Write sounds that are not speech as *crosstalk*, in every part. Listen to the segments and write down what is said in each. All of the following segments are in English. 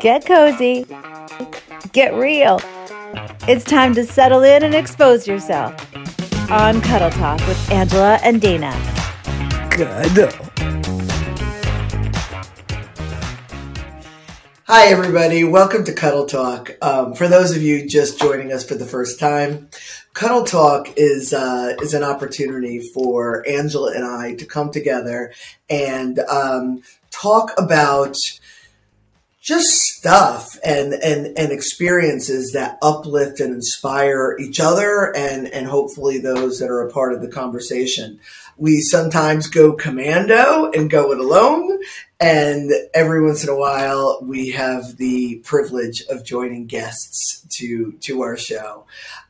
Get cozy. Get real. It's time to settle in and expose yourself on Cuddle Talk with Angela and Dana. Cuddle. Hi, everybody. Welcome to Cuddle Talk. Um, for those of you just joining us for the first time, Cuddle Talk is uh, is an opportunity for Angela and I to come together and um, talk about just stuff and, and, and experiences that uplift and inspire each other and, and hopefully those that are a part of the conversation. We sometimes go commando and go it alone. And every once in a while, we have the privilege of joining guests to, to our show.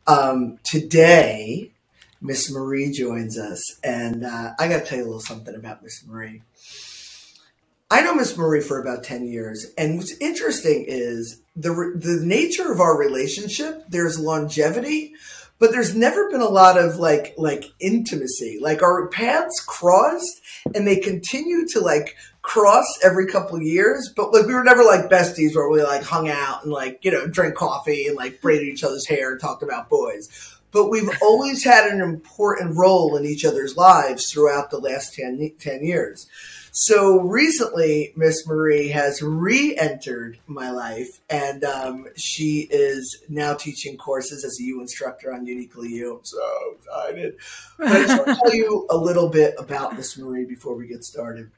Um, today, Miss Marie joins us. And uh, I got to tell you a little something about Miss Marie. I know Miss Marie for about 10 years. And what's interesting is the, the nature of our relationship, there's longevity, but there's never been a lot of like, like intimacy. Like our paths crossed and they continue to like cross every couple of years, but like we were never like besties where we like hung out and like, you know, drank coffee and like braided each other's hair and talked about boys. But we've *laughs* always had an important role in each other's lives throughout the last 10, 10 years. So recently, Miss Marie has re-entered my life, and um, she is now teaching courses as a U instructor on Uniquely U. I'm so excited! *laughs* But I just want to tell you a little bit about Miss Marie before we get started.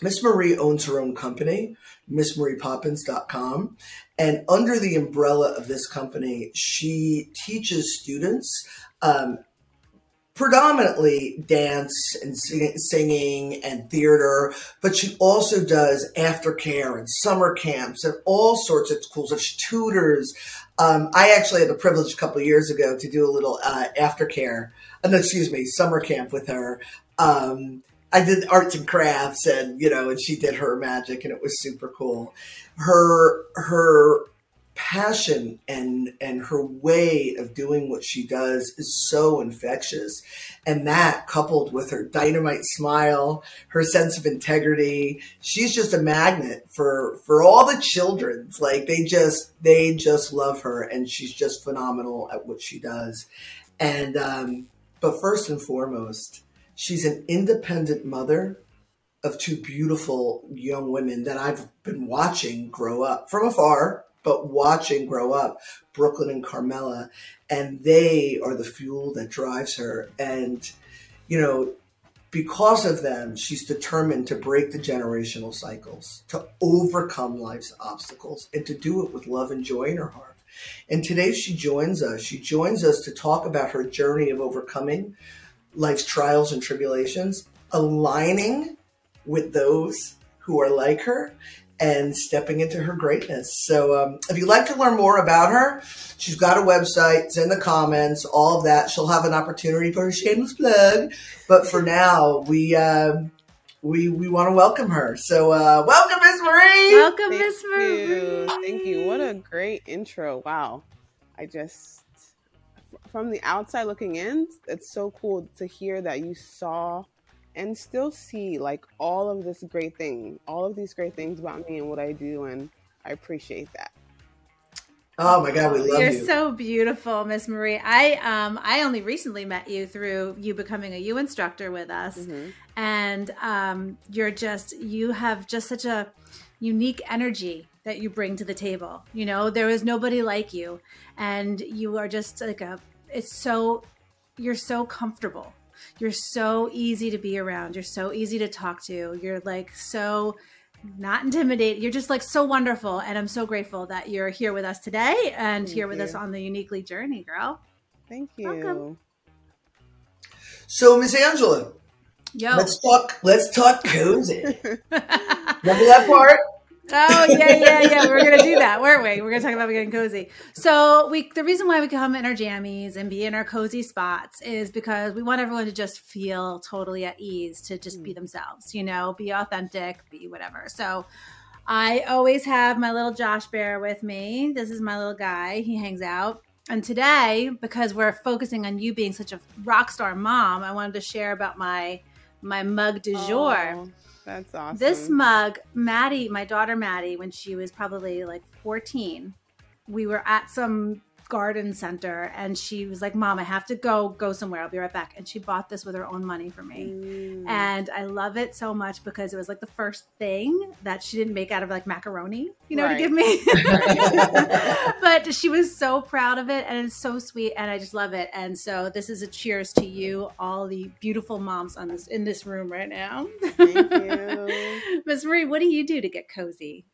Miss Marie owns her own company, MissMariePoppinz.com. And under the umbrella of this company, she teaches students um, predominantly dance and singing and theater, but she also does aftercare and summer camps and all sorts of cool stuff. She tutors. Um, I actually had the privilege a couple years ago to do a little uh, aftercare, uh, no, excuse me, summer camp with her. Um, I did arts and crafts, and you know, and she did her magic, and it was super cool. Her her passion and and her way of doing what she does is so infectious. And that coupled with her dynamite smile her sense of integrity she's just a magnet for for all the children. Like they just they just love her and she's just phenomenal at what she does. And um but first and foremost she's an independent mother of two beautiful young women that I've been watching grow up from afar but watching grow up Brooklyn and Carmella, and they are the fuel that drives her. And, you know, because of them, she's determined to break the generational cycles, to overcome life's obstacles, and to do it with love and joy in her heart. And today she joins us. She joins us to talk about her journey of overcoming life's trials and tribulations, aligning with those who are like her, and stepping into her greatness. So, um, if you'd like to learn more about her, she's got a website. It's in the comments. All of that. She'll have an opportunity for a shameless plug. But for now, we uh, we we want to welcome her. So, uh, welcome, Miss Marie. Welcome, Miss Marie. Thank you. What a great intro. Wow. I just from the outside looking in, it's so cool to hear that you saw and still see like all of this great thing, all of these great things about me and what I do, and I appreciate that. Oh my God, we love You're you. Are so beautiful, Miss Marie. I um I only recently met you through you becoming a U instructor with us, mm-hmm. and um you're just you have just such a unique energy that you bring to the table. You know, there is nobody like you, and you are just like a. It's so you're so comfortable you're so easy to be around. You're so easy to talk to. You're like so not intimidated. You're just like so wonderful. And I'm so grateful that you're here with us today and Thank here with you. us on the Uniquely Journey, girl. Thank you. Welcome. So, Miss Angela, Yo. let's talk. Let's talk cozy. *laughs* Remember that part? Oh yeah, yeah, yeah. We are gonna do that, weren't we? We are gonna talk about getting cozy. So we, the reason why we come in our jammies and be in our cozy spots is because we want everyone to just feel totally at ease, to just be mm. themselves. You know, be authentic, be whatever. So I always have my little Josh Bear with me. This is my little guy. He hangs out. And today, because we're focusing on you being such a rock star mom, I wanted to share about my my mug du jour. Oh That's awesome. This mug, Maddie, my daughter Maddie, when she was probably like 14, we were at some garden center and she was like mom i have to go go somewhere. I'll be right back. And she bought this with her own money for me. Mm. and i love it so much because it was like the first thing that she didn't make out of like macaroni you know right. to give me. *laughs* *laughs* But she was so proud of it and it's so sweet and i just love it. And so this is a cheers to you all the beautiful moms on this in this room right now. Thank you. *laughs* Miss marie what do you do to get cozy?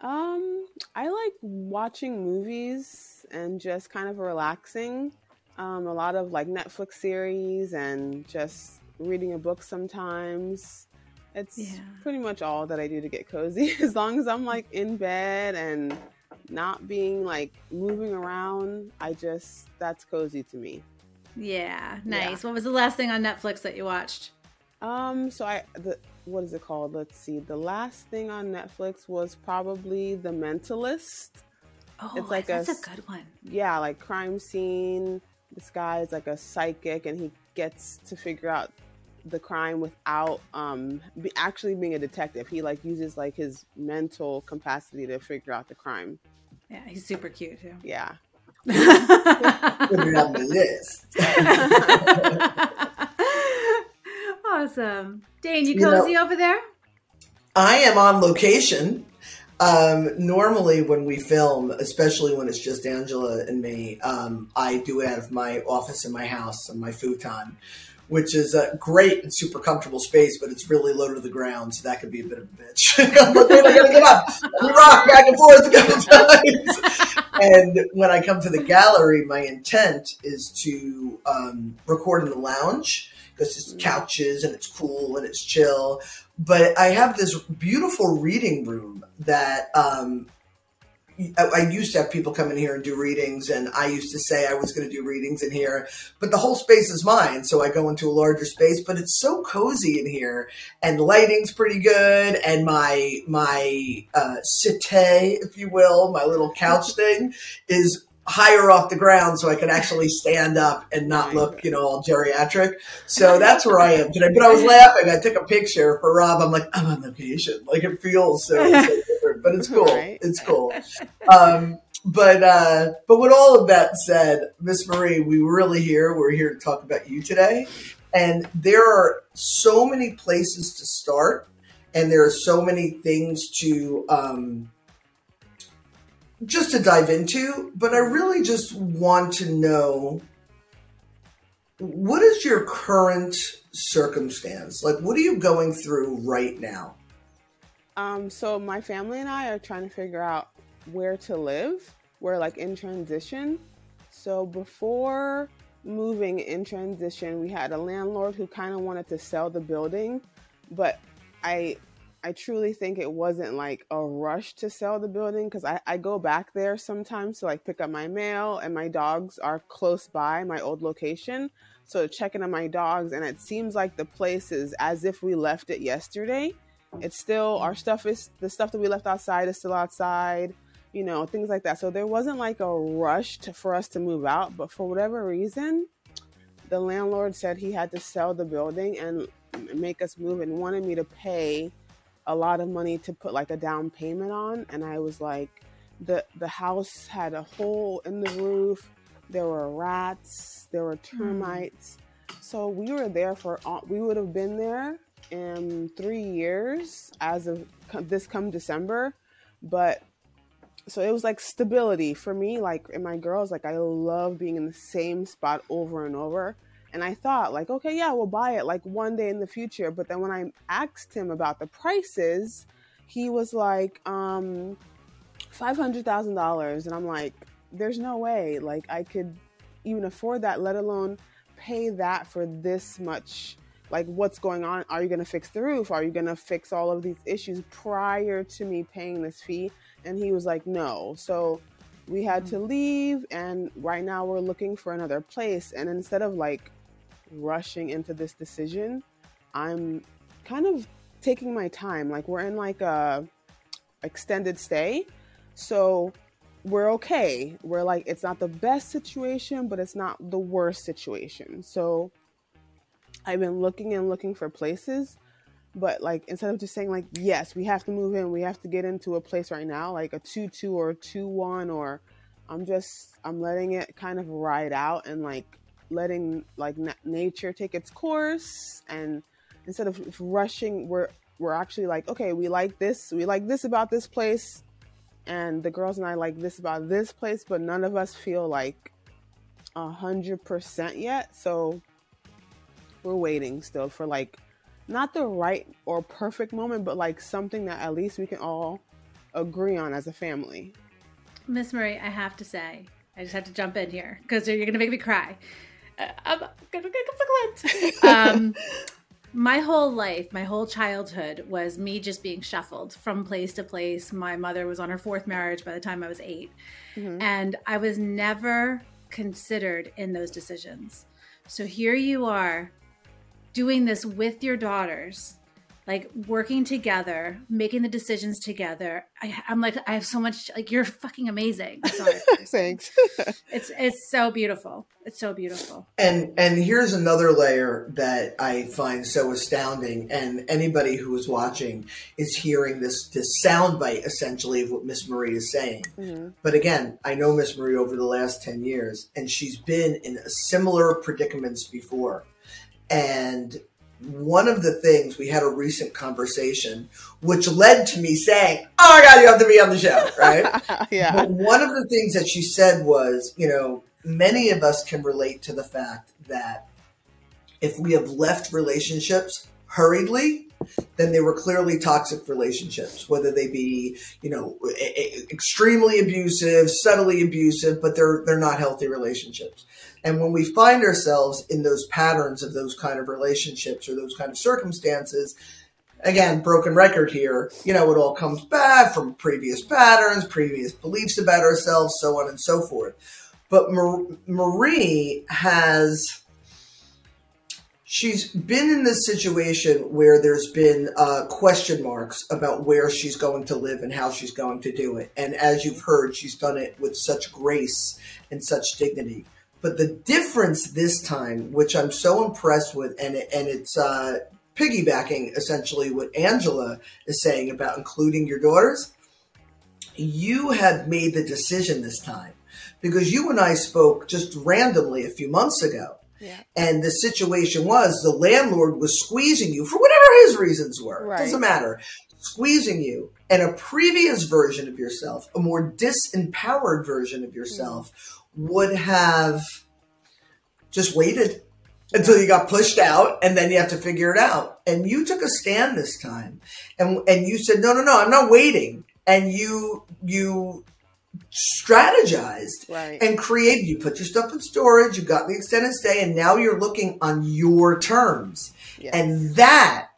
Um, I like watching movies and just kind of relaxing. Um, a lot of like Netflix series and just reading a book sometimes. It's yeah. pretty much all that I do to get cozy. *laughs* As long as I'm like in bed and not being like moving around, I just that's cozy to me. Yeah, nice. Yeah. What was the last thing on Netflix that you watched? Um, so I the what is it called? Let's see. The last thing on Netflix was probably The Mentalist. Oh, it's like that's a, a good one. Yeah, like crime scene. This guy is like a psychic, and he gets to figure out the crime without um be, actually being a detective. He like uses like his mental capacity to figure out the crime. Yeah, he's super cute too. Yeah. *laughs* Put it on the list. awesome. Dane, you cozy you know, over there? I am on location. Um, normally, when we film, especially when it's just Angela and me, um, I do it out of my office in my house on my futon, which is a great and super comfortable space, but it's really low to the ground, so that could be a bit of a bitch. I'm like, I gotta get up. We rock back and forth a couple times. and when I come to the gallery, my intent is to um, record in the lounge because it's couches and it's cool and it's chill. But I have this beautiful reading room that um, I, used to have people come in here and do readings, and I used to say I was going to do readings in here, but the whole space is mine, so I go into a larger space. But it's so cozy in here, and lighting's pretty good, and my my uh, settee, if you will, my little couch thing is higher off the ground so I can actually *laughs* stand up and not look, you know, all geriatric. So that's where I am today. But I was laughing. I took a picture for Rob. I'm like, I'm on location. Like it feels so, so *laughs* different, but it's cool. Right. It's cool. Um, but uh, but with all of that said, Miss Marie, we really here. We're here to talk about you today, and there are so many places to start, and there are so many things to um, just to dive into, but I really just want to know what is your current circumstance? Like, what are you going through right now? Um, so my family and I are trying to figure out where to live. We're like in transition. So before moving in transition, we had a landlord who kind of wanted to sell the building, but I I truly think it wasn't like a rush to sell the building because I, I go back there sometimes to like pick up my mail and my dogs are close by my old location. So checking on my dogs and it seems like the place is as if we left it yesterday. It's still our stuff is the stuff that we left outside is still outside, you know, things like that. So there wasn't like a rush to, for us to move out, but for whatever reason, the landlord said he had to sell the building and make us move and wanted me to pay a lot of money to put like a down payment on and I was like the the house had a hole in the roof there were rats there were hmm. termites mm. so we were there for we would have been there in 3 years as of this come December but so it was like stability for me like and my girls like I love being in the same spot over and over and I thought, like, okay, yeah, we'll buy it like one day in the future. But then when I asked him about the prices, he was like, um, $500,000. And I'm like, there's no way. Like, I could even afford that, let alone pay that for this much. Like, what's going on? Are you going to fix the roof? Are you going to fix all of these issues prior to me paying this fee? And he was like, no. So we had to leave. And right now we're looking for another place. And instead of like rushing into this decision. I'm kind of taking my time. Like we're in like a extended stay. So we're okay. We're like it's not the best situation, but it's not the worst situation. So I've been looking and looking for places. but like instead of just saying like yes we have to move in we have to get into a place right now like a 2-2 or 2-1 or i'm just i'm letting it kind of ride out and like letting like na- nature take its course and instead of rushing we're we're actually like okay we like this we like this about this place and the girls and i like this about this place but none of us feel like a hundred percent yet so we're waiting still for like not the right or perfect moment, but like something that at least we can all agree on as a family. Miss Marie, I have to say, I just have to jump in here because you're going to make me cry. I'm to get the *laughs* um, My whole life, my whole childhood was me just being shuffled from place to place. My mother was on her fourth marriage by the time I was 8 mm-hmm. And I was never considered in those decisions. So here you are doing this with your daughters like working together, making the decisions together. I, am like, I have so much. Like, you're fucking amazing. Sorry, *laughs* Thanks. *laughs* it's it's so beautiful. It's so beautiful. And and here's another layer that I find so astounding. And anybody who is watching is hearing this this soundbite essentially of what Miss Marie is saying. Mm-hmm. But again, I know Miss Marie over the last ten years, and she's been in similar predicaments before and one of the things we had a recent conversation, which led to me saying, "Oh my God, you have to be on the show!" *laughs* Right? yeah. But one of the things that she said was, you know, many of us can relate to the fact that if we have left relationships hurriedly, then they were clearly toxic relationships, whether they be, you know, extremely abusive, subtly abusive, but they're they're not healthy relationships. And when we find ourselves in those patterns of those kind of relationships or those kind of circumstances, again, broken record here, you know, it all comes back from previous patterns, previous beliefs about ourselves, so on and so forth. But Marie has she's been in this situation where there's been uh, question marks about where she's going to live and how she's going to do it. And as you've heard, she's done it with such grace and such dignity. But the difference this time, which I'm so impressed with, and it, and it's uh, piggybacking essentially what Angela is saying about including your daughters, you have made the decision this time because you and I spoke just randomly a few months ago and the situation was the landlord was squeezing you for whatever his reasons were. Right. Doesn't matter. Squeezing you. And a previous version of yourself, a more disempowered version of yourself, mm. Would have just waited until you got pushed out and then you have to figure it out. And you took a stand this time. And and you said, No, no, no, I'm not waiting. And you you strategized right. and created. You put your stuff in storage, you got the extended stay, and now you're looking on your terms. Yes. And that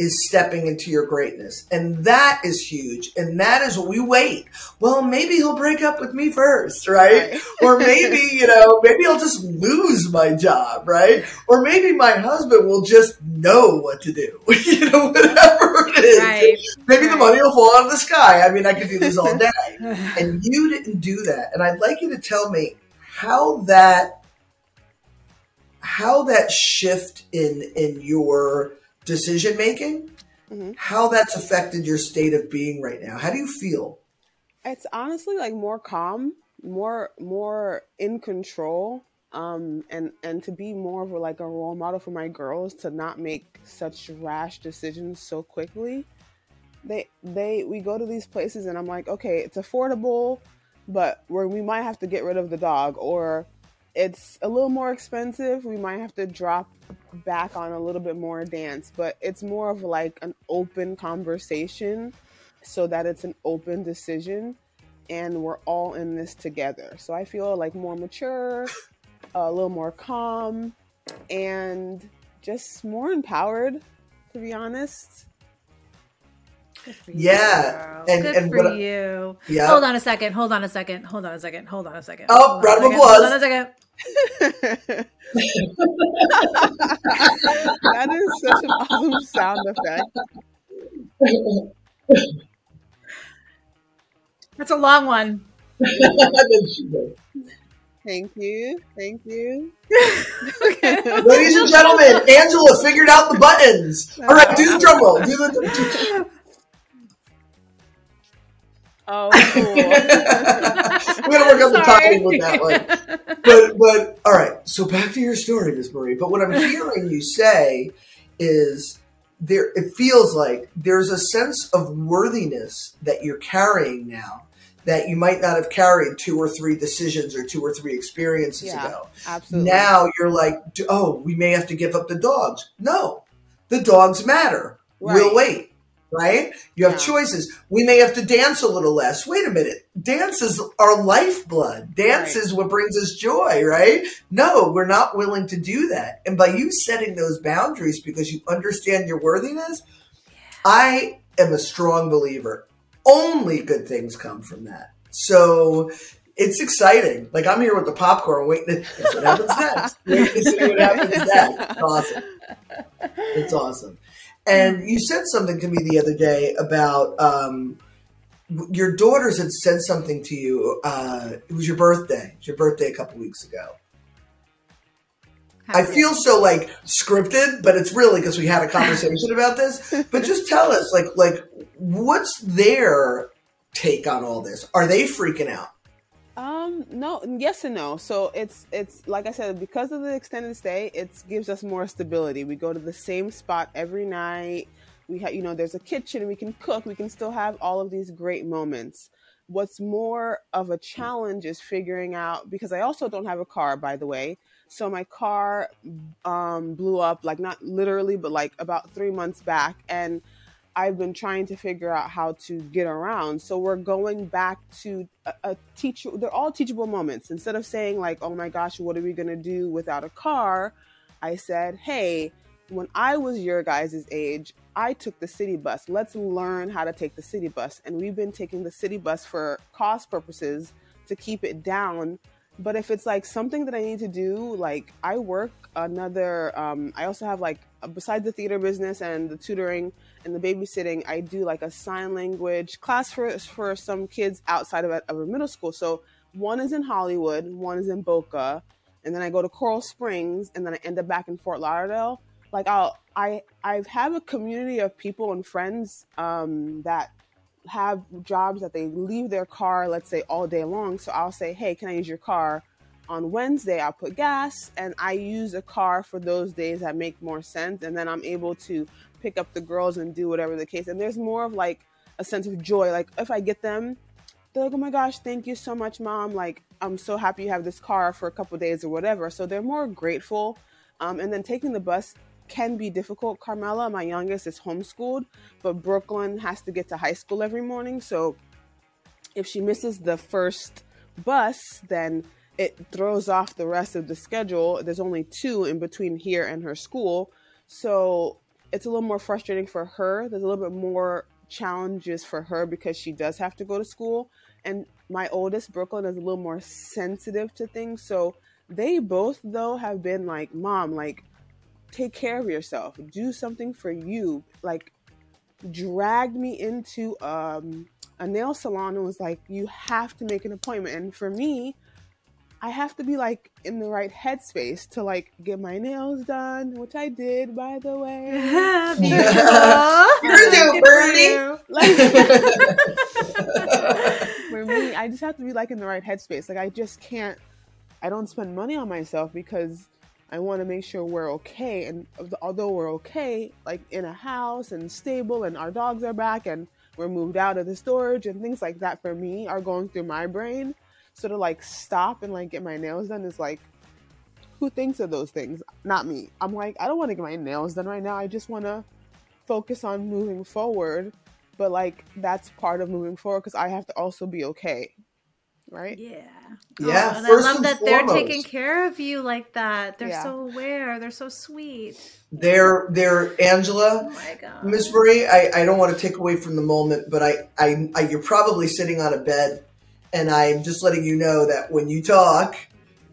is stepping into your greatness. And that is huge. And that is what we wait. Well, maybe he'll break up with me first, right? right. *laughs* or maybe, *laughs* you know, maybe I'll just lose my job, right? Or maybe my husband will just know what to do, *laughs* you know, whatever it is. Right. Maybe right. the money will fall out of the sky. I mean, I could do this all day. and you didn't do that. And I'd like you to tell me how that how that shift in in your decision making, mm-hmm. how that's affected your state of being right now. How do you feel? It's honestly like more calm, more more in control, um, and and to be more of a, like a role model for my girls to not make such rash decisions so quickly. They they we go to these places and I'm like, okay, it's affordable, but where we might have to get rid of the dog or it's a little more expensive. We might have to drop back on a little bit more dance, but it's more of like an open conversation so that it's an open decision and we're all in this together. So I feel like more mature, a little more calm, and just more empowered, to be honest. Yeah, and, good and for you. Yeah. Hold on a second. Hold on a second. Hold on a second. Hold on a second. Oh, round of applause. Hold on a second. *laughs* *laughs* that is such an awesome sound effect. That's a long one. Thank you. Thank you. *laughs* Ladies and gentlemen, Angela figured out the buttons. All right, do the drum roll. Do the. Oh, *laughs* cool. We're gonna work on the timing with that one. *laughs* But but all right. So back to your story, Miss Marie. But what I'm hearing you say is there. It feels like there's a sense of worthiness that you're carrying now that you might not have carried two or three decisions or two or three experiences Yeah, ago. absolutely. Now you're like, oh, we may have to give up the dogs. No, the dogs matter. We'll wait. Right? You have Yeah. choices. We may have to dance a little less. Wait a minute. Dance is our lifeblood. Dance Right. is what brings us joy, right? No, we're not willing to do that. And by you setting those boundaries because you understand your worthiness, I am a strong believer. Only good things come from that. So it's exciting. Like I'm here with the popcorn waiting to guess what happens next. *laughs* Waiting to see what happens next. It's awesome. *laughs* It's awesome. And you said something to me the other day about um, your daughters had said something to you. Uh, it was your birthday. It was your birthday a couple weeks ago. I feel so like scripted, but it's really because we had a conversation about this. *laughs* But just tell us, like, like what's their take on all this? Are they freaking out? Um, no, yes and no. So it's it's like I said, because of the extended stay, it gives us more stability. We go to the same spot every night. We have, you know, there's a kitchen. We can cook. We can still have all of these great moments. What's more of a challenge is figuring out because I also don't have a car, by the way. So my car um, blew up, like not literally, but like about three months back, and I've been trying to figure out how to get around. So we're going back to a, a teach. They're all teachable moments. Instead of saying like, "Oh my gosh, what are we gonna do without a car?" I said, "Hey, when I was your guys' age, I took the city bus. Let's learn how to take the city bus." And we've been taking the city bus for cost purposes to keep it down. But if it's like something that I need to do, like I work another, um, I also have like besides the theater business and the tutoring and the babysitting, I do like a sign language class for for some kids outside of a, of a middle school. So one is in Hollywood, one is in Boca, and then I go to Coral Springs, and then I end up back in Fort Lauderdale. Like I'll I I have a community of people and friends um, that have jobs that they leave their car, let's say all day long. So I'll say, hey, can I use your car? On Wednesday, I'll put gas and I use a car for those days that make more sense. And then I'm able to pick up the girls and do whatever the case. And there's more of like a sense of joy. Like if I get them, they're like, oh my gosh, thank you so much, mom. Like, I'm so happy you have this car for a couple days or whatever. So they're more grateful. Um, and then taking the bus can be difficult. Carmella, my youngest, is homeschooled, but Brooklyn has to get to high school every morning. So if she misses the first bus, then it throws off the rest of the schedule. There's only two in between here and her school. So it's a little more frustrating for her. There's a little bit more challenges for her because she does have to go to school. And my oldest, Brooklyn, is a little more sensitive to things. So they both, though, have been like, Mom, like, take care of yourself, do something for you. Like, dragged me into um, a nail salon and was like, You have to make an appointment. And for me, I have to be like in the right headspace to like get my nails done, which I did, by the way. *laughs* *laughs* *laughs* You're new, Bernie. Like, for me, I just have to be like in the right headspace. Like I just can't. I don't spend money on myself because I want to make sure we're okay. And although we're okay, like in a house and stable, and our dogs are back, and we're moved out of the storage, and things like that for me are going through my brain. So to like stop and like get my nails done is like, who thinks of those things? Not me. I'm like, I don't want to get my nails done right now. I just want to focus on moving forward. But like, that's part of moving forward because I have to also be okay. Right? Yeah. Yeah, Oh, and I love and that they're taking care of you like that. They're Yeah. so aware. They're so sweet. They're they're Angela. Oh my god. Miss Marie, I, I don't want to take away from the moment, but I, I, I you're probably sitting on a bed, and I'm just letting you know that when you talk,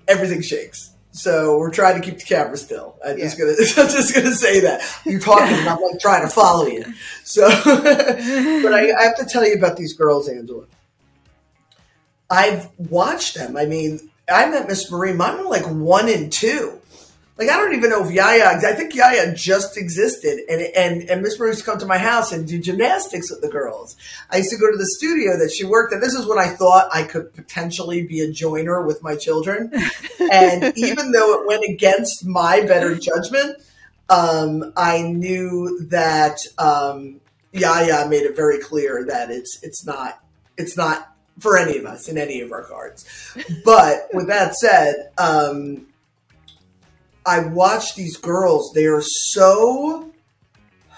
everything shakes. So we're trying to keep the camera still. I'm just gonna *laughs* I'm just gonna say that you're talking, and I'm like trying to follow you. So, *laughs* but I, I have to tell you about these girls, Angela. I've watched them. I mean, I met Miss Marie, mine were like one and two. Like I don't even know if Yaya. I think Yaya just existed, and and and Miss Marie used to come to my house and do gymnastics with the girls. I used to go to the studio that she worked at. This is when I thought I could potentially be a joiner with my children, *laughs* and even though it went against my better judgment, um, I knew that um, Yaya made it very clear that it's it's not it's not for any of us in any of our cards. But with that said, um, I watch these girls, they are so *sighs*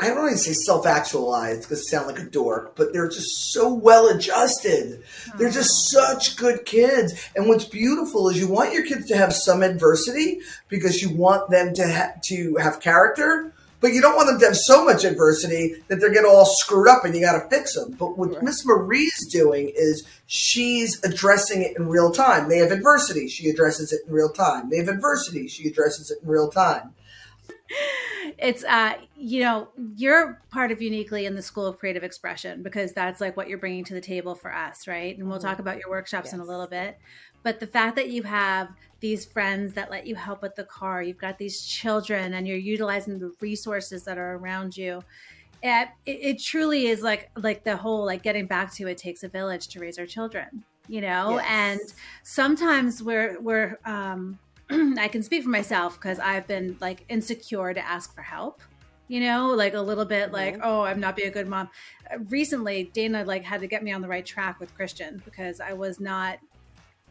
I don't want to say self actualized because it sound like a dork, but they're just so well adjusted. They're just mm-hmm. such good kids. And what's beautiful is you want your kids to have some adversity because you want them to ha- to have character, but you don't want them to have so much adversity that they're getting all screwed up and you got to fix them. But what right. Miss Marie's doing is she's addressing it in real time. They have adversity, she addresses it in real time. They have adversity, she addresses it in real time. It's uh you know, you're part of uniquely in the School of Creative Expression because that's like what you're bringing to the table for us, right? And we'll mm-hmm. talk about your workshops yes. in a little bit. But the fact that you have these friends that let you help with the car, you've got these children, and you're utilizing the resources that are around you. It, it, truly is like like the whole like getting back to it takes a village to raise our children, you know. Yes. And sometimes we're we're um, *clears throat* I can speak for myself because I've been like insecure to ask for help you know like a little bit like mm-hmm. oh i'm not being a good mom recently dana like had to get me on the right track with christian because i was not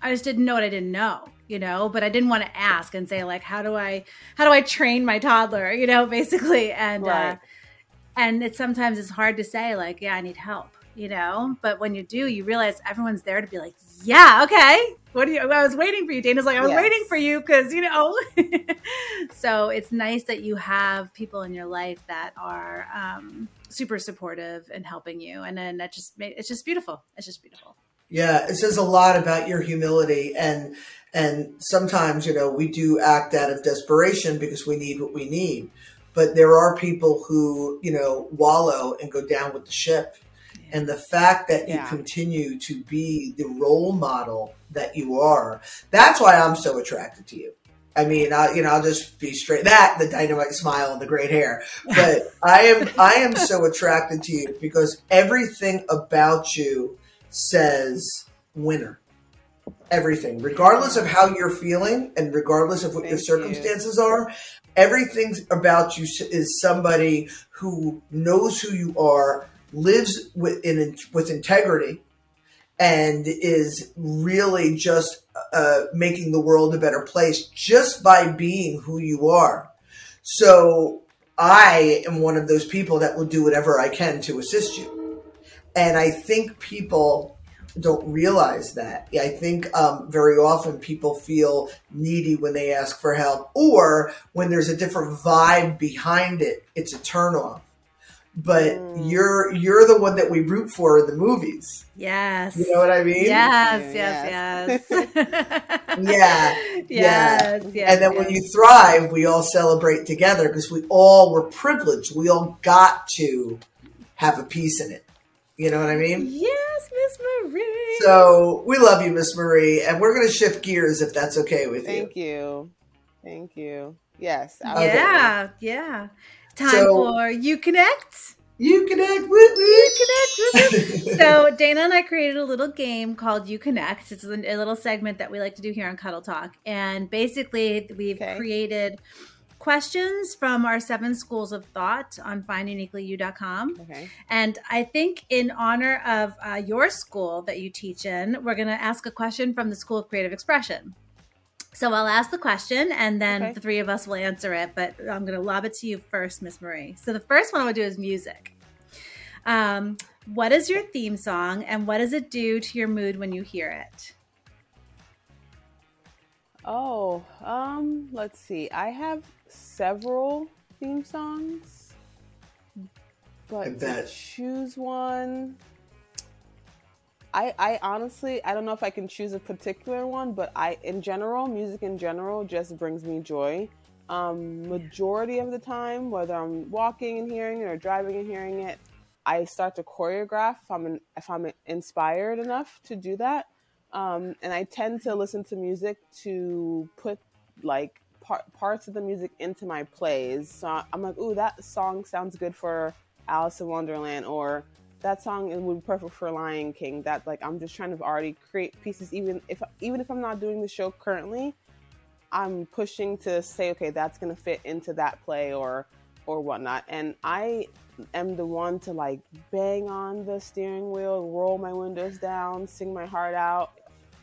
I just didn't know what I didn't know, you know, but I didn't want to ask and say like, how do I, how do I train my toddler, *laughs* you know, basically. And, uh, right. uh, and it's sometimes it's hard to say like, yeah, I need help, you know, but when you do, you realize everyone's there to be like, yeah, okay. What do you, I was waiting for you. Dana's like, I was yes. waiting for you. Cause you know, *laughs* so it's nice that you have people in your life that are, um, super supportive and helping you. And then that just, made it's just beautiful. It's just beautiful. Yeah, it says a lot about your humility and and sometimes, you know, we do act out of desperation because we need what we need. But there are people who, you know, wallow and go down with the ship. And the fact that yeah. you continue to be the role model that you are, that's why I'm so attracted to you. I mean, I, you know, I'll just be straight. That the dynamite smile and the great hair, but *laughs* I am, I am so attracted to you because everything about you says winner. Everything, regardless of how you're feeling and regardless of what Thank your circumstances you. are, everything about you is somebody who knows who you are, lives with in, with integrity, and is really just uh, making the world a better place just by being who you are. So I am one of those people that will do whatever I can to assist you. And I think people don't realize that. I think um, very often people feel needy when they ask for help, or when there's a different vibe behind it, it's a turnoff. But mm. you're you're the one that we root for in the movies. Yes, you know what I mean. Yes, yes, yes. yeah, yes, yeah. Yes, *laughs* *laughs* and then yes. when you thrive, we all celebrate together because we all were privileged. We all got to have a piece in it. You know what I mean? Yes, Miss Marie. So we love you, Miss Marie, and we're going to shift gears if that's okay with Thank you. Thank you. Thank you. Yes. Absolutely. Yeah. Yeah. Time so, for you connect. You connect with me. You connect. so Dana and I created a little game called You Connect. It's a little segment that we like to do here on Cuddle Talk, and basically we've okay. created questions from our seven schools of thought on finduniquelyu.com. Okay. And I think in honor of uh, your school that you teach in, we're going to ask a question from the School of Creative Expression. So I'll ask the question and then okay. the three of us will answer it, but I'm going to lob it to you first, Miss Marie. So the first one I would do is music. Um, what is your theme song and what does it do to your mood when you hear it? Oh, um, let's see. I have several theme songs, but to choose one, I I honestly I don't know if I can choose a particular one, but I in general, music in general just brings me joy. Um, majority of the time, whether I'm walking and hearing it or driving and hearing it, I start to choreograph if I'm in, if I'm inspired enough to do that. Um, and I tend to listen to music to put like par- parts of the music into my plays. So I'm like, ooh, that song sounds good for Alice in Wonderland, or that song would be perfect for Lion King. That like I'm just trying to already create pieces, even if even if I'm not doing the show currently, I'm pushing to say, okay, that's gonna fit into that play or or whatnot. And I am the one to like bang on the steering wheel, roll my windows down, sing my heart out.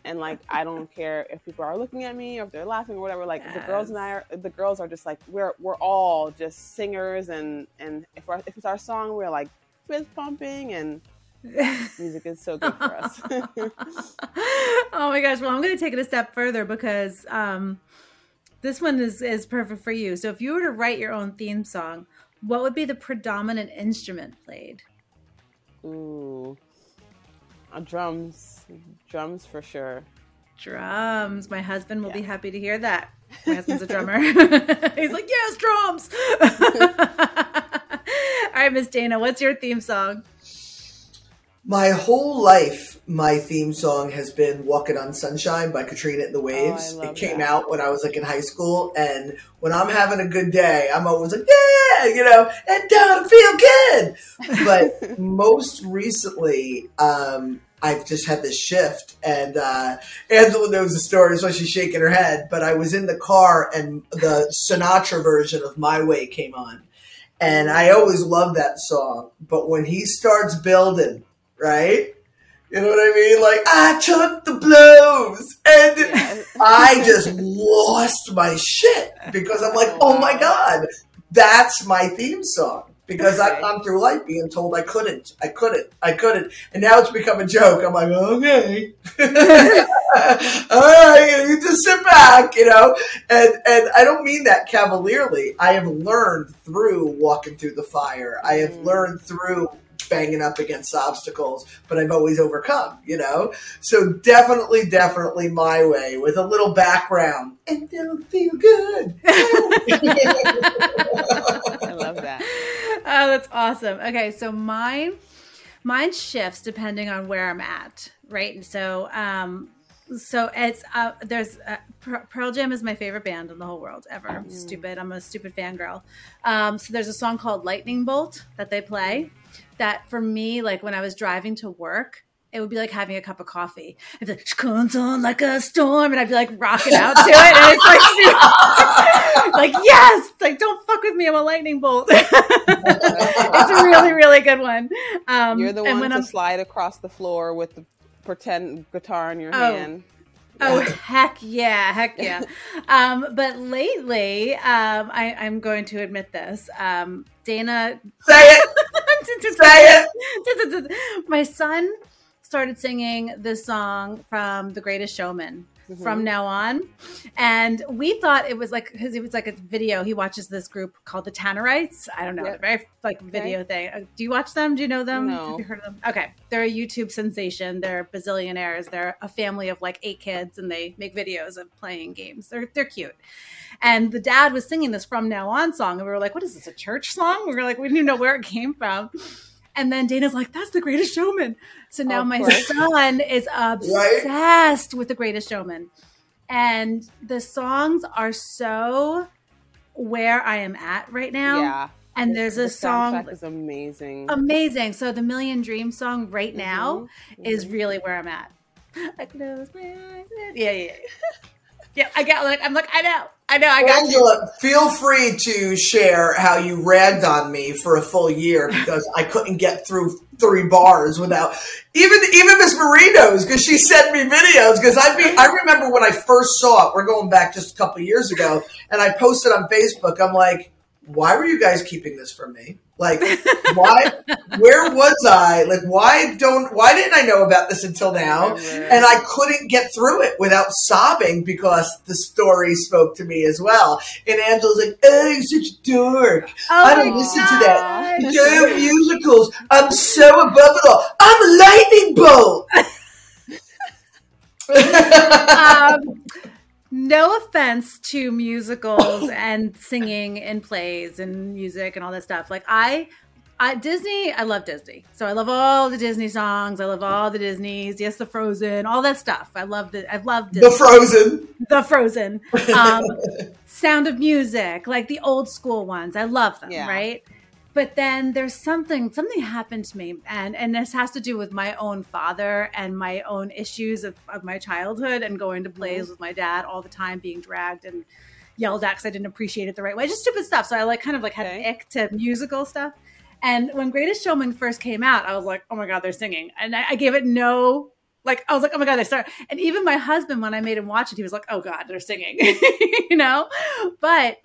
And like I don't care if people are looking at me or if they're laughing or whatever. Like yes. the girls and I are the girls are just like we're we're all just singers and and if our, if it's our song we're like fist pumping and *laughs* music is so good for us. *laughs* oh my gosh! Well, I'm going to take it a step further because um, this one is is perfect for you. So, if you were to write your own theme song, what would be the predominant instrument played? Ooh, uh, drums, drums for sure. Drums. My husband will yeah. be happy to hear that. *laughs* My husband's a drummer. *laughs* He's like, yes, drums. *laughs* All right, Miss Dana, what's your theme song? My whole life, my theme song has been "Walking on Sunshine" by Katrina and the Waves. Oh, it came that. out when I was like in high school, and when I'm having a good day, I'm always like, "Yeah, you know, and down feel good." But *laughs* most recently, um, I've just had this shift, and uh, Angela knows the story, so she's shaking her head. But I was in the car, and the Sinatra version of "My Way" came on, and I always love that song. But when he starts building right? You know what I mean? Like I took the blows, and yeah. I just lost my shit because I'm like, oh my god, that's my theme song. Because I've gone through life being told I couldn't, I couldn't, I couldn't, and now it's become a joke. I'm like, okay, *laughs* all right, you just sit back, you know. And and I don't mean that cavalierly. I have learned through walking through the fire. I have mm. learned through banging up against obstacles, but I've always overcome, you know? So definitely, definitely my way with a little background and it'll feel good. *laughs* I love that. Oh, that's awesome. Okay, so mine mine shifts depending on where I'm at, right? And so um so it's uh, there's uh, Pearl Jam is my favorite band in the whole world ever. Mm. Stupid, I'm a stupid fangirl. Um, so there's a song called Lightning Bolt that they play, that for me, like when I was driving to work, it would be like having a cup of coffee. It's like, comes on like a storm. And I'd be like rocking out to it. And it's like, *laughs* like, yes, like, don't fuck with me. I'm a lightning bolt. *laughs* it's a really, really good one. Um, You're the one to I'm, slide across the floor with the pretend guitar in your oh, hand. Oh heck yeah, heck yeah! *laughs* um, but lately, um, I, I'm going to admit this. Um, Dana, say it. *laughs* say it. *laughs* My son started singing this song from The Greatest Showman mm-hmm. from now on. And we thought it was like because it was like a video. He watches this group called the Tannerites. I don't know, yep. very like video okay. thing. Uh, do you watch them? Do you know them? No. Have you heard of them? Okay, they're a YouTube sensation. They're bazillionaires. They're a family of like eight kids, and they make videos of playing games. They're they're cute. And the dad was singing this from now on song, and we were like, "What is this? A church song?" We were like, "We didn't know where it came from." And then Dana's like, that's the greatest showman. So now my son is obsessed right? with the greatest showman. And the songs are so where I am at right now. Yeah. And there's a the song is amazing. Amazing. So the Million Dream song right now mm-hmm. is really where I'm at. *laughs* I close my eyes. Yeah, yeah. yeah. *laughs* yeah, I get like I'm like I know. I know. I got Angela, you. feel free to share how you ragged on me for a full year because I couldn't get through three bars without even even Miss Marinos because she sent me videos because I be I remember when I first saw it. We're going back just a couple years ago, and I posted on Facebook. I'm like, why were you guys keeping this from me? Like, *laughs* why? where was I? Like, why don't? Why didn't I know about this until now? And I couldn't get through it without sobbing because the story spoke to me as well. And Angela's like, "Oh, you're such a dork. Oh I don't listen God. to that. Damn musicals. I'm so above it all. I'm a lightning bolt." *laughs* *laughs* um, no offense to musicals *coughs* and singing and plays and music and all that stuff. Like I I, Disney, I love Disney. So I love all the Disney songs. I love all the Disneys. Yes, the Frozen, all that stuff. I love it. I love the Frozen. The Frozen. *laughs* Um, Sound of Music, like the old school ones. I love them. Yeah. Right. But then there's something something happened to me, and and this has to do with my own father and my own issues of, of my childhood and going to plays mm-hmm. with my dad all the time, being dragged and yelled at because I didn't appreciate it the right way. Just stupid stuff. So I like kind of like had okay. an ick to musical stuff. And when Greatest Showman first came out, I was like, oh my God, they're singing. And I, I gave it no, like, I was like, oh my God, they start. And even my husband, when I made him watch it, he was like, oh God, they're singing, *laughs* you know? But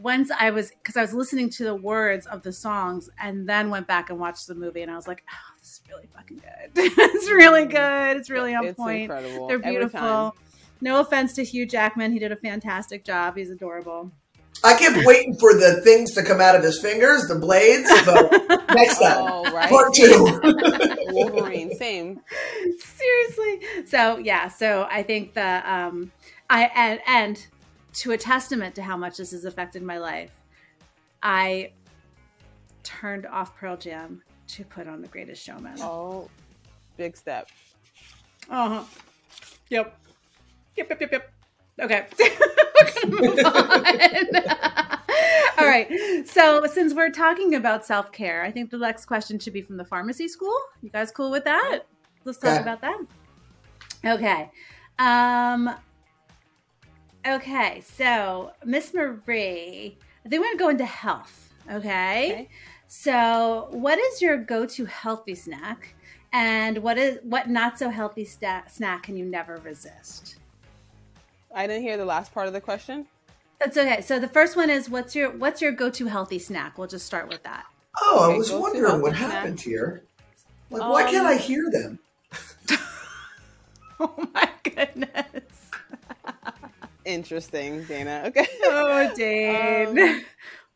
once I was, because I was listening to the words of the songs and then went back and watched the movie, and I was like, oh, this is really fucking good. *laughs* it's really mm. good. It's really on it's point. Incredible. They're beautiful. No offense to Hugh Jackman. He did a fantastic job. He's adorable. I kept waiting for the things to come out of his fingers, the blades. But *laughs* next time, oh, right. part two. *laughs* Wolverine, same. Seriously. So yeah. So I think the um, I and and to a testament to how much this has affected my life, I turned off Pearl Jam to put on The Greatest Showman. Oh, big step. Uh huh. Yep. Yep. Yep. Yep. Yep. Okay. *laughs* We're gonna move on. *laughs* All right. So since we're talking about self care, I think the next question should be from the pharmacy school. You guys cool with that? Let's talk yeah. about that. Okay. Um Okay, so Miss Marie, I think we're gonna go into health. Okay? okay. So what is your go-to healthy snack? And what is what not so healthy sta- snack can you never resist? I didn't hear the last part of the question. That's okay. So the first one is what's your what's your go to healthy snack? We'll just start with that. Oh, okay, I was wondering what snack. happened here. Like, um, why can't I um, hear them? *laughs* oh my goodness. Interesting, Dana. *laughs* Okay. Oh, Dane. Um,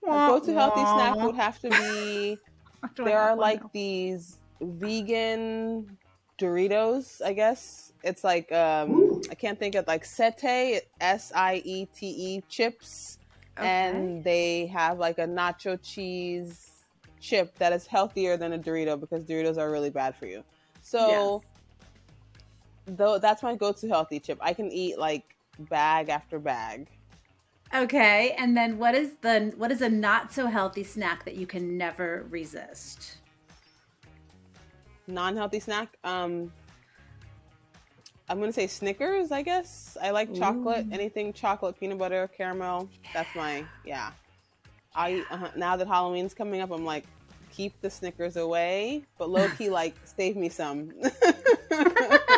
*laughs* go to healthy snack would have to be. *laughs* there are like these vegan Doritos, I guess it's like um, I can't think of like Siete S I E T E chips, okay. and they have like a nacho cheese chip that is healthier than a Dorito because Doritos are really bad for you. So, yes. though that's my go-to healthy chip. I can eat like bag after bag. Okay, and then what is the what is a not so healthy snack that you can never resist? Non-healthy snack. Um, I'm gonna say Snickers. I guess I like chocolate. Ooh. Anything chocolate, peanut butter, caramel. That's my yeah. I uh, now that Halloween's coming up, I'm like, keep the Snickers away, but low key, *laughs* like, save me some. *laughs*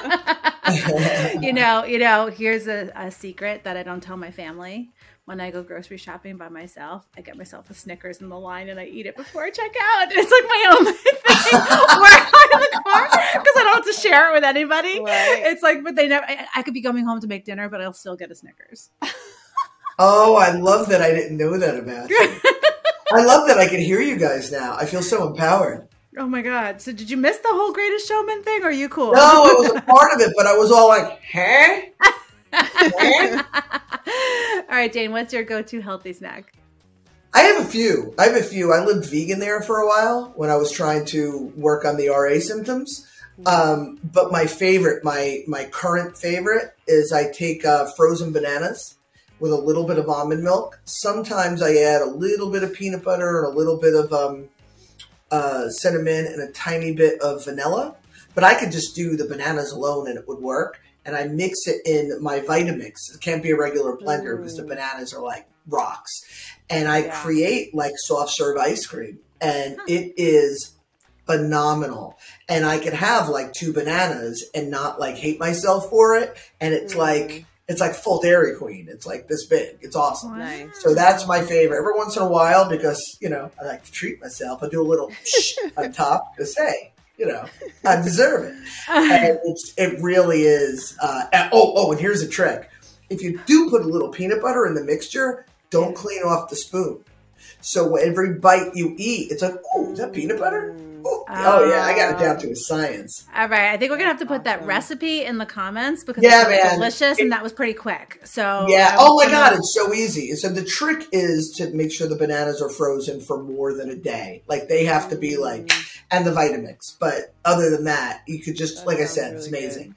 *laughs* you know, you know. Here's a, a secret that I don't tell my family when I go grocery shopping by myself, I get myself a Snickers in the line and I eat it before I check out. It's like my own *laughs* thing where I'm in the car because I don't have to share it with anybody. Right. It's like, but they never. I, I could be coming home to make dinner, but I'll still get a Snickers. Oh, I love that! I didn't know that about you. *laughs* I love that I can hear you guys now. I feel so empowered. Oh my god! So did you miss the whole Greatest Showman thing? Or are you cool? No, it was a part of it, but I was all like, "Huh." *laughs* All right, Jane, what's your go-to healthy snack? I have a few. I have a few. I lived vegan there for a while when I was trying to work on the RA symptoms. Um, but my favorite, my my current favorite, is I take uh, frozen bananas with a little bit of almond milk. Sometimes I add a little bit of peanut butter and a little bit of um, uh, cinnamon and a tiny bit of vanilla. But I could just do the bananas alone and it would work and I mix it in my Vitamix. It can't be a regular blender mm. because the mm. bananas are like rocks. And I yeah. create like soft serve ice cream, and huh. it is phenomenal. And I could have like two bananas and not like hate myself for it. And it's mm. like it's like full Dairy Queen. It's like this big. It's awesome. Nice. So that's my favorite. Every once in a while, because you know I like to treat myself, I do a little *laughs* shh on top to say you know, I deserve it. And *laughs* it's, it really is. Uh, oh, oh, and here's a trick: if you do put a little peanut butter in the mixture, don't clean off the spoon. So every bite you eat, it's like, oh, is that peanut butter? Oh, oh yeah, I got it down to a science. All right, I think we're gonna have to put that recipe in the comments because Yeah, it was man. delicious It- and that was pretty quick. So Yeah. Oh my god, it's so easy. So the trick is to make sure the bananas are frozen for more than a day. Like they have to be mm. like, and the Vitamix. But other than that, you could just, That like I sounds said, it's really amazing.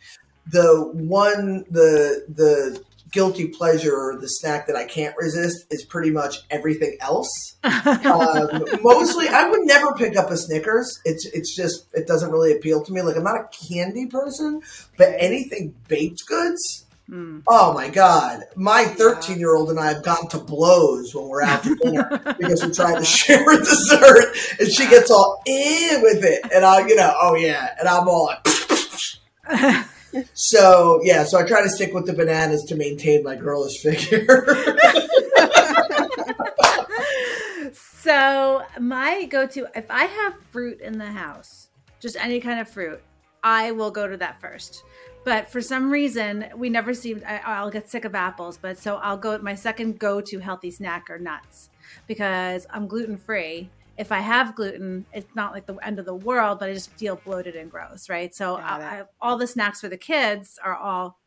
The one, the the guilty pleasure or the snack that I can't resist is pretty much everything else. *laughs* um, mostly, I would never pick up a Snickers. It's it's just it doesn't really appeal to me. Like I'm not a candy person, but anything baked goods. Mm. Oh my god, my 13 year old and I have gotten to blows when we're out to *laughs* dinner because we tried to share a dessert, and she gets all in with it, and I, you know, oh yeah, and I'm all like. *laughs* So yeah, so I try to stick with the bananas to maintain my girlish figure. so my go-to, if I have fruit in the house, just any kind of fruit, I will go to that first. But for some reason, we never seem. I, I'll get sick of apples, but so I'll go. My second go-to healthy snack are nuts because I'm gluten free. If I have gluten, it's not like the end of the world, but I just feel bloated and gross, right? So I, I, all the snacks for the kids are all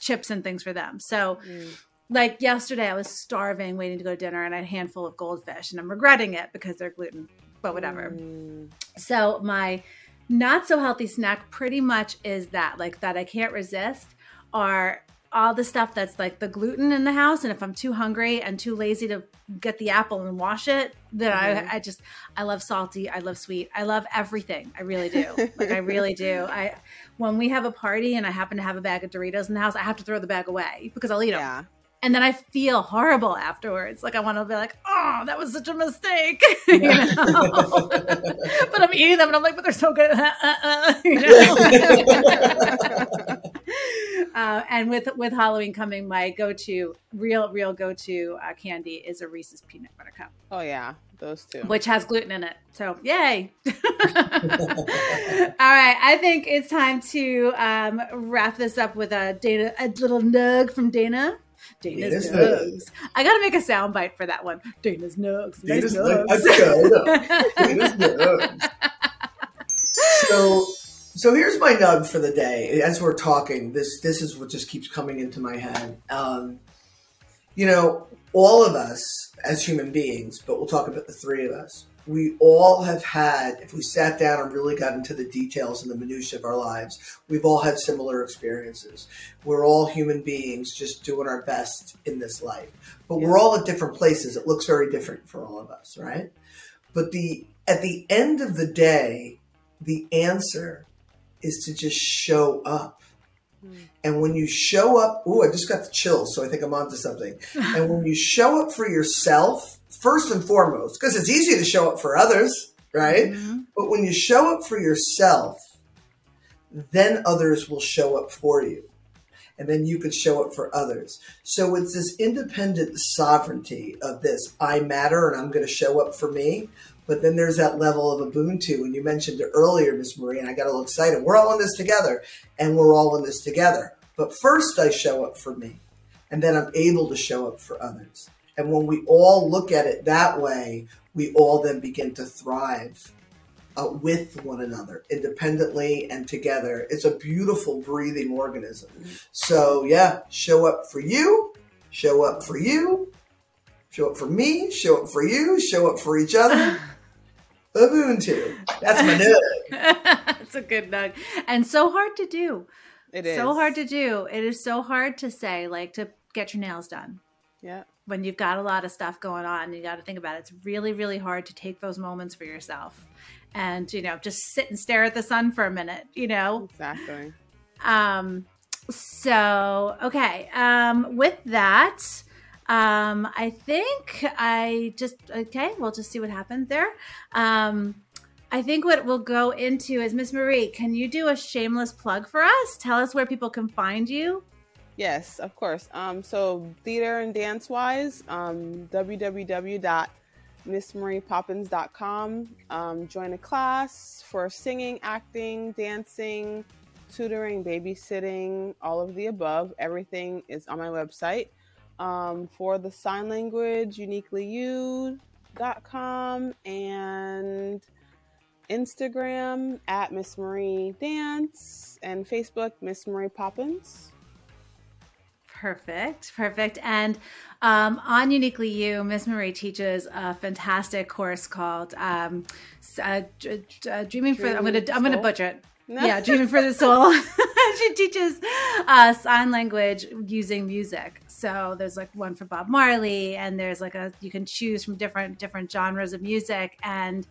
chips and things for them. So Mm. like yesterday I was starving waiting to go to dinner and I had a handful of goldfish and I'm regretting it because they're gluten, but whatever. Mm. So my not so healthy snack pretty much is that like that I can't resist are all the stuff that's like the gluten in the house and if I'm too hungry and too lazy to get the apple and wash it then Mhm. I I just I love salty, I love sweet. I love everything. I really do. like I really do. *laughs* I when we have a party and I happen to have a bag of Doritos in the house, I have to throw the bag away because I'll eat them Yeah. and then I feel horrible afterwards. Like I want to be like, oh, that was such a mistake, *laughs* *laughs* you know. but I'm eating them, and I'm like, but they're so good, you know. Uh, and with with Halloween coming, my go to real real go to uh, candy is a Reese's peanut butter cup, Oh yeah, those two. which has gluten in it. So yay! *laughs* All right, I think it's time to um, wrap this up with a Dana, a little nug from Dana. Dana's Dana's nugs. I got to make a sound bite for that one. Dana's nugs. Nice Dana's nugs. nugs. *laughs* Dana's nugs. so so here's my nug for the day as we're talking this this is what just keeps coming into my head. Um, you know all of us as human beings but we'll talk about the three of us we all have had if we sat down and really got into the details and the minutiae of our lives we've all had similar experiences. We're all human beings just doing our best in this life. But we're all at different places. It looks very different for all of us right? But the at the end of the day the answer is to just show up. And when you show up, ooh, I just got the chills, so I think I'm onto something. *laughs* and when you show up for yourself, first and foremost, because it's easy to show up for others, right? Mhm. But when you show up for yourself, then others will show up for you. And then you can show up for others. So it's this independent sovereignty of this I matter and I'm going to show up for me. But then there's that level of Ubuntu. And you mentioned it earlier, Miss Marie, and I got a little excited. We're all in this together, and we're all in this together. But first, I show up for me, and then I'm able to show up for others. And when we all look at it that way, we all then begin to thrive uh, with one another, independently and together. It's a beautiful breathing organism. So, yeah, show up for you, show up for you, show up for me, show up for you, show up for each other. *laughs* Ubuntu. That's my *laughs* nug. it's a good nug, and so hard to do. It is So hard to do. It is so hard to say, like to get your nails done Yeah. when you've got a lot of stuff going on. You got to think about it. It's really, really hard to take those moments for yourself, and you know, just sit and stare at the sun for a minute. You know, Exactly. Um, so okay. Um, with that, um, I think I just okay. We'll just see what happens there. Um, I think what we'll go into is Miss Marie. Can you do a shameless plug for us? Tell us where people can find you. Yes, of course. Um, so theater and dance wise, um, www.missmariepoppinz.com. Um, join a class for singing, acting, dancing, tutoring, babysitting, all of the above. Everything is on my website. Um, for the sign language, uniquelyu.com and Instagram at Miss Marie Dance and Facebook Miss Marie Poppinz. Perfect, perfect. And um, on Uniquely U, Miss Marie teaches a fantastic course called um, uh, uh, Dreaming for. I'm gonna I'm gonna butcher it. No. Yeah, Dreaming for the Soul. *laughs* she teaches uh, sign language using music. So there's like one for Bob Marley, and there's like a you can choose from different different genres of music, and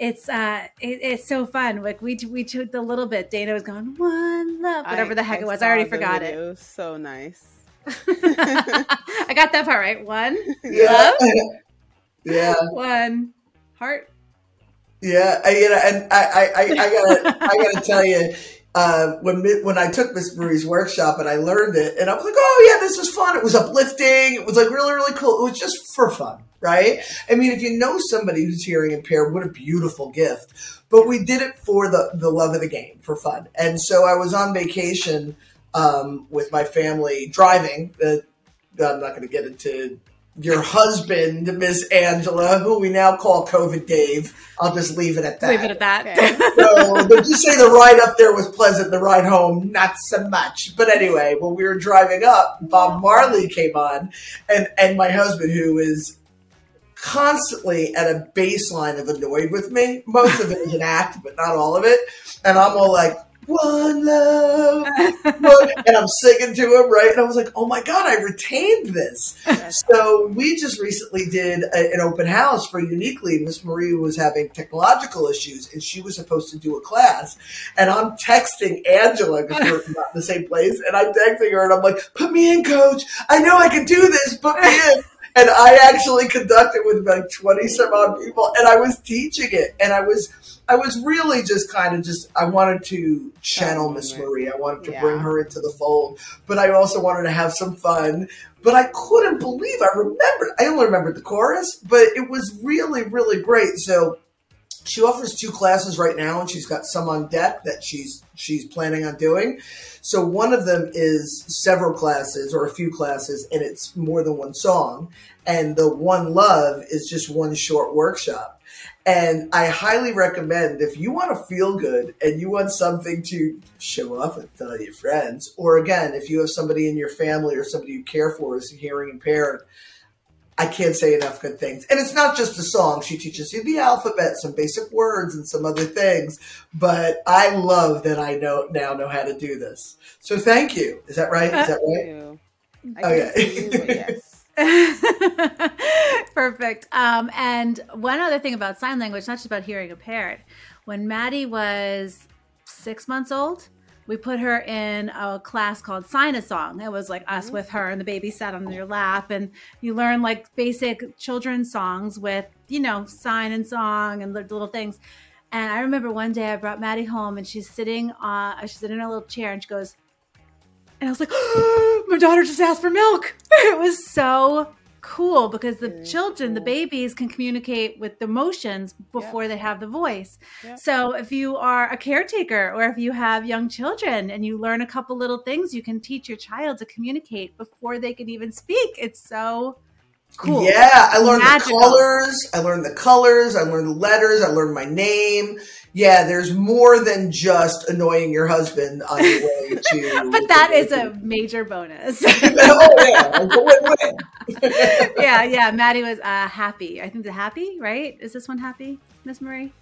it's uh it, it's so fun. Like we we took the little bit. Dana was going one love, whatever I, the heck I it was. I already forgot it. It was so nice. *laughs* I got that part right. One *laughs* yeah. love. yeah. One heart. Yeah, I, you know, and I, I, I, gotta, I gotta tell you, uh, when when I took Miss Marie's workshop and I learned it, and I was like, oh yeah, this is fun. It was uplifting. It was like really, really cool. It was just for fun, right? I mean, if you know somebody who's hearing impaired, what a beautiful gift. But we did it for the the love of the game, for fun. And so I was on vacation um, with my family driving. Uh, I'm not going to get into your husband, Miss Angela, who we now call COVID Dave. I'll just leave it at that. Leave it at that. Okay. so, but you say the ride up there was pleasant, the ride home not so much. But anyway, when we were driving up, Bob Marley came on, and and my husband, who is constantly at a baseline of annoyed with me. Most of it is an act, but not all of it. And I'm all like, one love. *laughs* and I'm singing to him, right? And I was like, oh my God, I retained this. so we just recently did a, an open house for Uniquely. Miss Marie was having technological issues and she was supposed to do a class. And I'm texting Angela because we're *laughs* not in the same place. And I'm texting her and I'm like, put me in, coach. I know I can do this. Put me in. And I actually conducted with like 20 some odd people and I was teaching it and I was I was really just kind of just I wanted to channel Miss Marie. I wanted to yeah. bring her into the fold, but I also wanted to have some fun. But I couldn't believe I remembered. I only remembered the chorus, but it was really really great. So she offers two classes right now, and she's got some on deck that she's she's planning on doing. So one of them is several classes or a few classes, and it's more than one song. And the one love is just one short workshop. And I highly recommend if you want to feel good and you want something to show off and tell your friends, or again, if you have somebody in your family or somebody you care for is hearing impaired, I can't say enough good things. And it's not just a song. She teaches you the alphabet, some basic words, and some other things. But I love that I know now know how to do this. So thank you. Is that right? Is that right? Okay. Yes. *laughs* *laughs* Perfect. Um, and one other thing about sign language, not just about hearing impaired. When Maddie was six months old, we put her in a class called Sign a Song. It was like us with her, and the baby sat on your lap, and you learn like basic children's songs with, you know, sign and song and little things. And I remember one day I brought Maddie home, and she's sitting on, uh, she's in a little chair, and she goes, and I was like, oh, *gasps* my daughter just asked for milk. *laughs* It was so cool because the children, cool. the babies can communicate with the emotions before yep. they have the voice. Yep. So if you are a caretaker or if you have young children and you learn a couple little things, you can teach your child to communicate before they can even speak. It's so cool. Yeah, I learned Magical. the colors. I learned the colors. I learned the letters. I learned my name yeah, there's more than just annoying your husband on your way *laughs* to. but that is a major bonus. *laughs* oh yeah, *laughs* yeah, yeah. Maddie was uh, happy. I think the happy, right? Is this one happy, Miss Marie?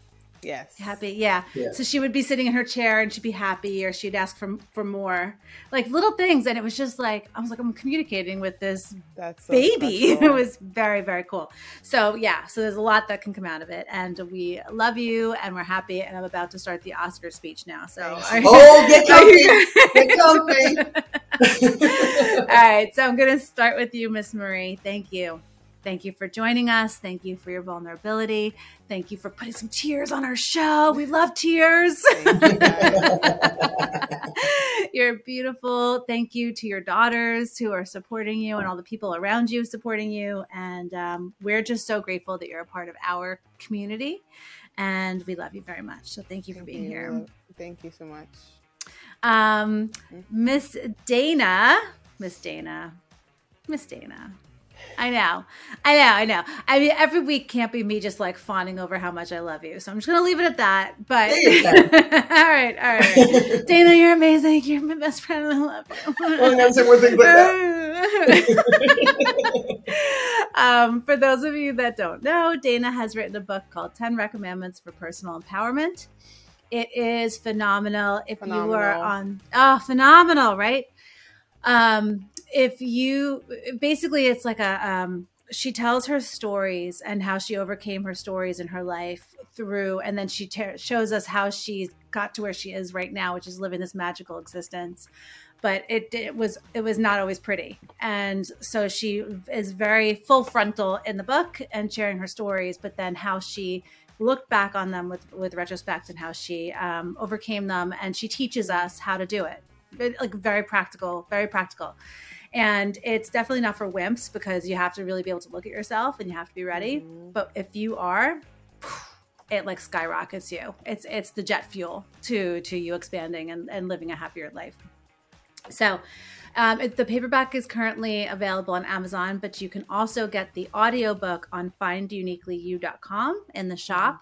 Yes. Happy, yeah. yeah. So she would be sitting in her chair and she'd be happy, or she'd ask for for more, like little things, and it was just like I was like I'm communicating with this That's so baby. *laughs* it was very very cool. So yeah, so there's a lot that can come out of it, and we love you, and we're happy. And I'm about to start the Oscar speech now. So oh, get *laughs* comfy, get comfy. *laughs* All right, so I'm gonna start with you, Miss Marie. Thank you. Thank you for joining us. Thank you for your vulnerability. Thank you for putting some tears on our show. We love tears. *laughs* You. are beautiful. Thank you to your daughters who are supporting you and all the people around you supporting you. And um, we're just so grateful that you're a part of our community. And we love you very much. So thank you for being you. here. Thank you so much. Um, Miss Dana, Miss Dana, Miss Dana I know. I know. I know. I mean, every week can't be me just like fawning over how much I love you. So I'm just going to leave it at that. But *laughs* all right. All right. *laughs* Dana, you're amazing. You're my best friend. I love you. well, that's one thing but *laughs* um, for those of you that don't know, Dana has written a book called 10 Recommendments for Personal Empowerment. It is phenomenal. If phenomenal. you are on, oh, phenomenal, right? Um, if you basically, it's like a, um, she tells her stories and how she overcame her stories in her life through, and then she ter- shows us how she got to where she is right now, which is living this magical existence. But it, it was it was not always pretty, and so she is very full frontal in the book and sharing her stories. But then how she looked back on them with with retrospect and how she um, overcame them, and she teaches us how to do it. it like very practical, very practical and it's definitely not for wimps because you have to really be able to look at yourself and you have to be ready mm-hmm. but if you are it like skyrockets you it's it's the jet fuel to to you expanding and, and living a happier life so um, it, the paperback is currently available on Amazon, but you can also get the audiobook on finduniquelyu.com in the shop.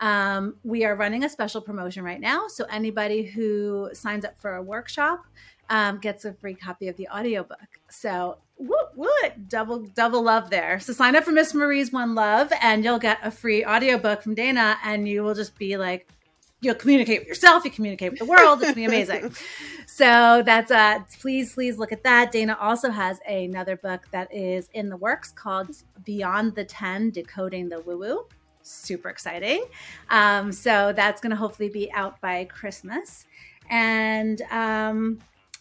Um, we are running a special promotion right now. So anybody who signs up for a workshop um, gets a free copy of the audiobook. So what what double double love there. So sign up for Miss Marie's One Love and you'll get a free audiobook from Dana and you will just be like you'll communicate with yourself, you communicate with the world. It's gonna be *laughs* amazing. so that's uh please, please look at that. Dana also has another book that is in the works called Beyond the 10 Decoding the Woo Woo. Super exciting. Um, so that's gonna hopefully be out by Christmas. And um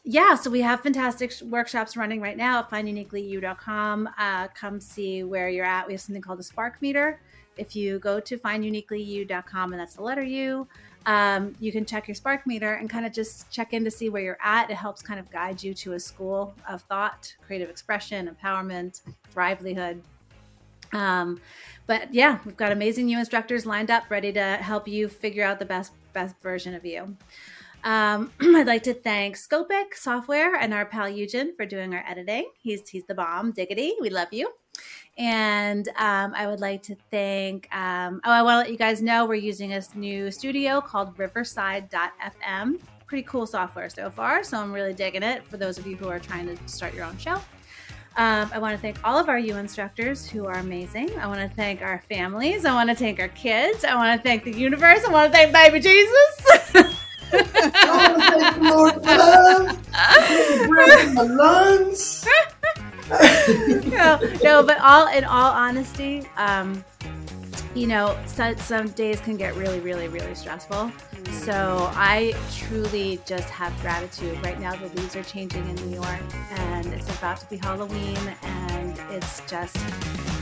yeah, so we have fantastic workshops running right now at finduniquelyu.com. Uh, come see where you're at. We have something called a spark meter. If you go to finduniquelyu.com and that's the letter U, um, you can check your spark meter and kind of just check in to see where you're at. It helps kind of guide you to a school of thought, creative expression, empowerment, livelihood. Um, but yeah, we've got amazing new instructors lined up, ready to help you figure out the best best version of you. Um, *clears throat* I'd like to thank Scopic Software and our pal Eugen for doing our editing. He's he's the bomb, diggity. We love you. And um, I would like to thank. Um, oh, I want to let you guys know we're using a new studio called Riverside.fm. Pretty cool software so far, so I'm really digging it. For those of you who are trying to start your own show. Um, I want to thank all of our U instructors who are amazing. I want to thank our families. I want to thank our kids. I want to thank the universe. I want to thank baby Jesus. *laughs* my lungs. no, no, but all in all honesty, um, you know, some days can get really, really, really stressful. So I truly just have gratitude. Right now, the leaves are changing in New York, and it's about to be Halloween, and it's just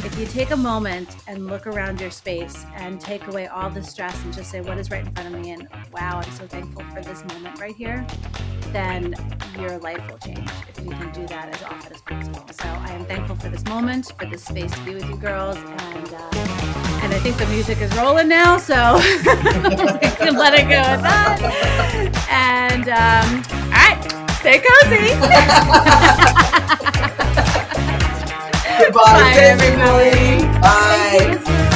if you take a moment and look around your space and take away all the stress and just say, what is right in front of me? And wow, I'm so thankful for this moment right here, then your life will change if you can do that as often as possible. So I am thankful for this moment, for this space to be with you girls. And, uh, and I think the music is rolling now, so *laughs* we can let it go at that. And um, all right, stay cozy. *laughs* Goodbye, Bye, everybody. Bye.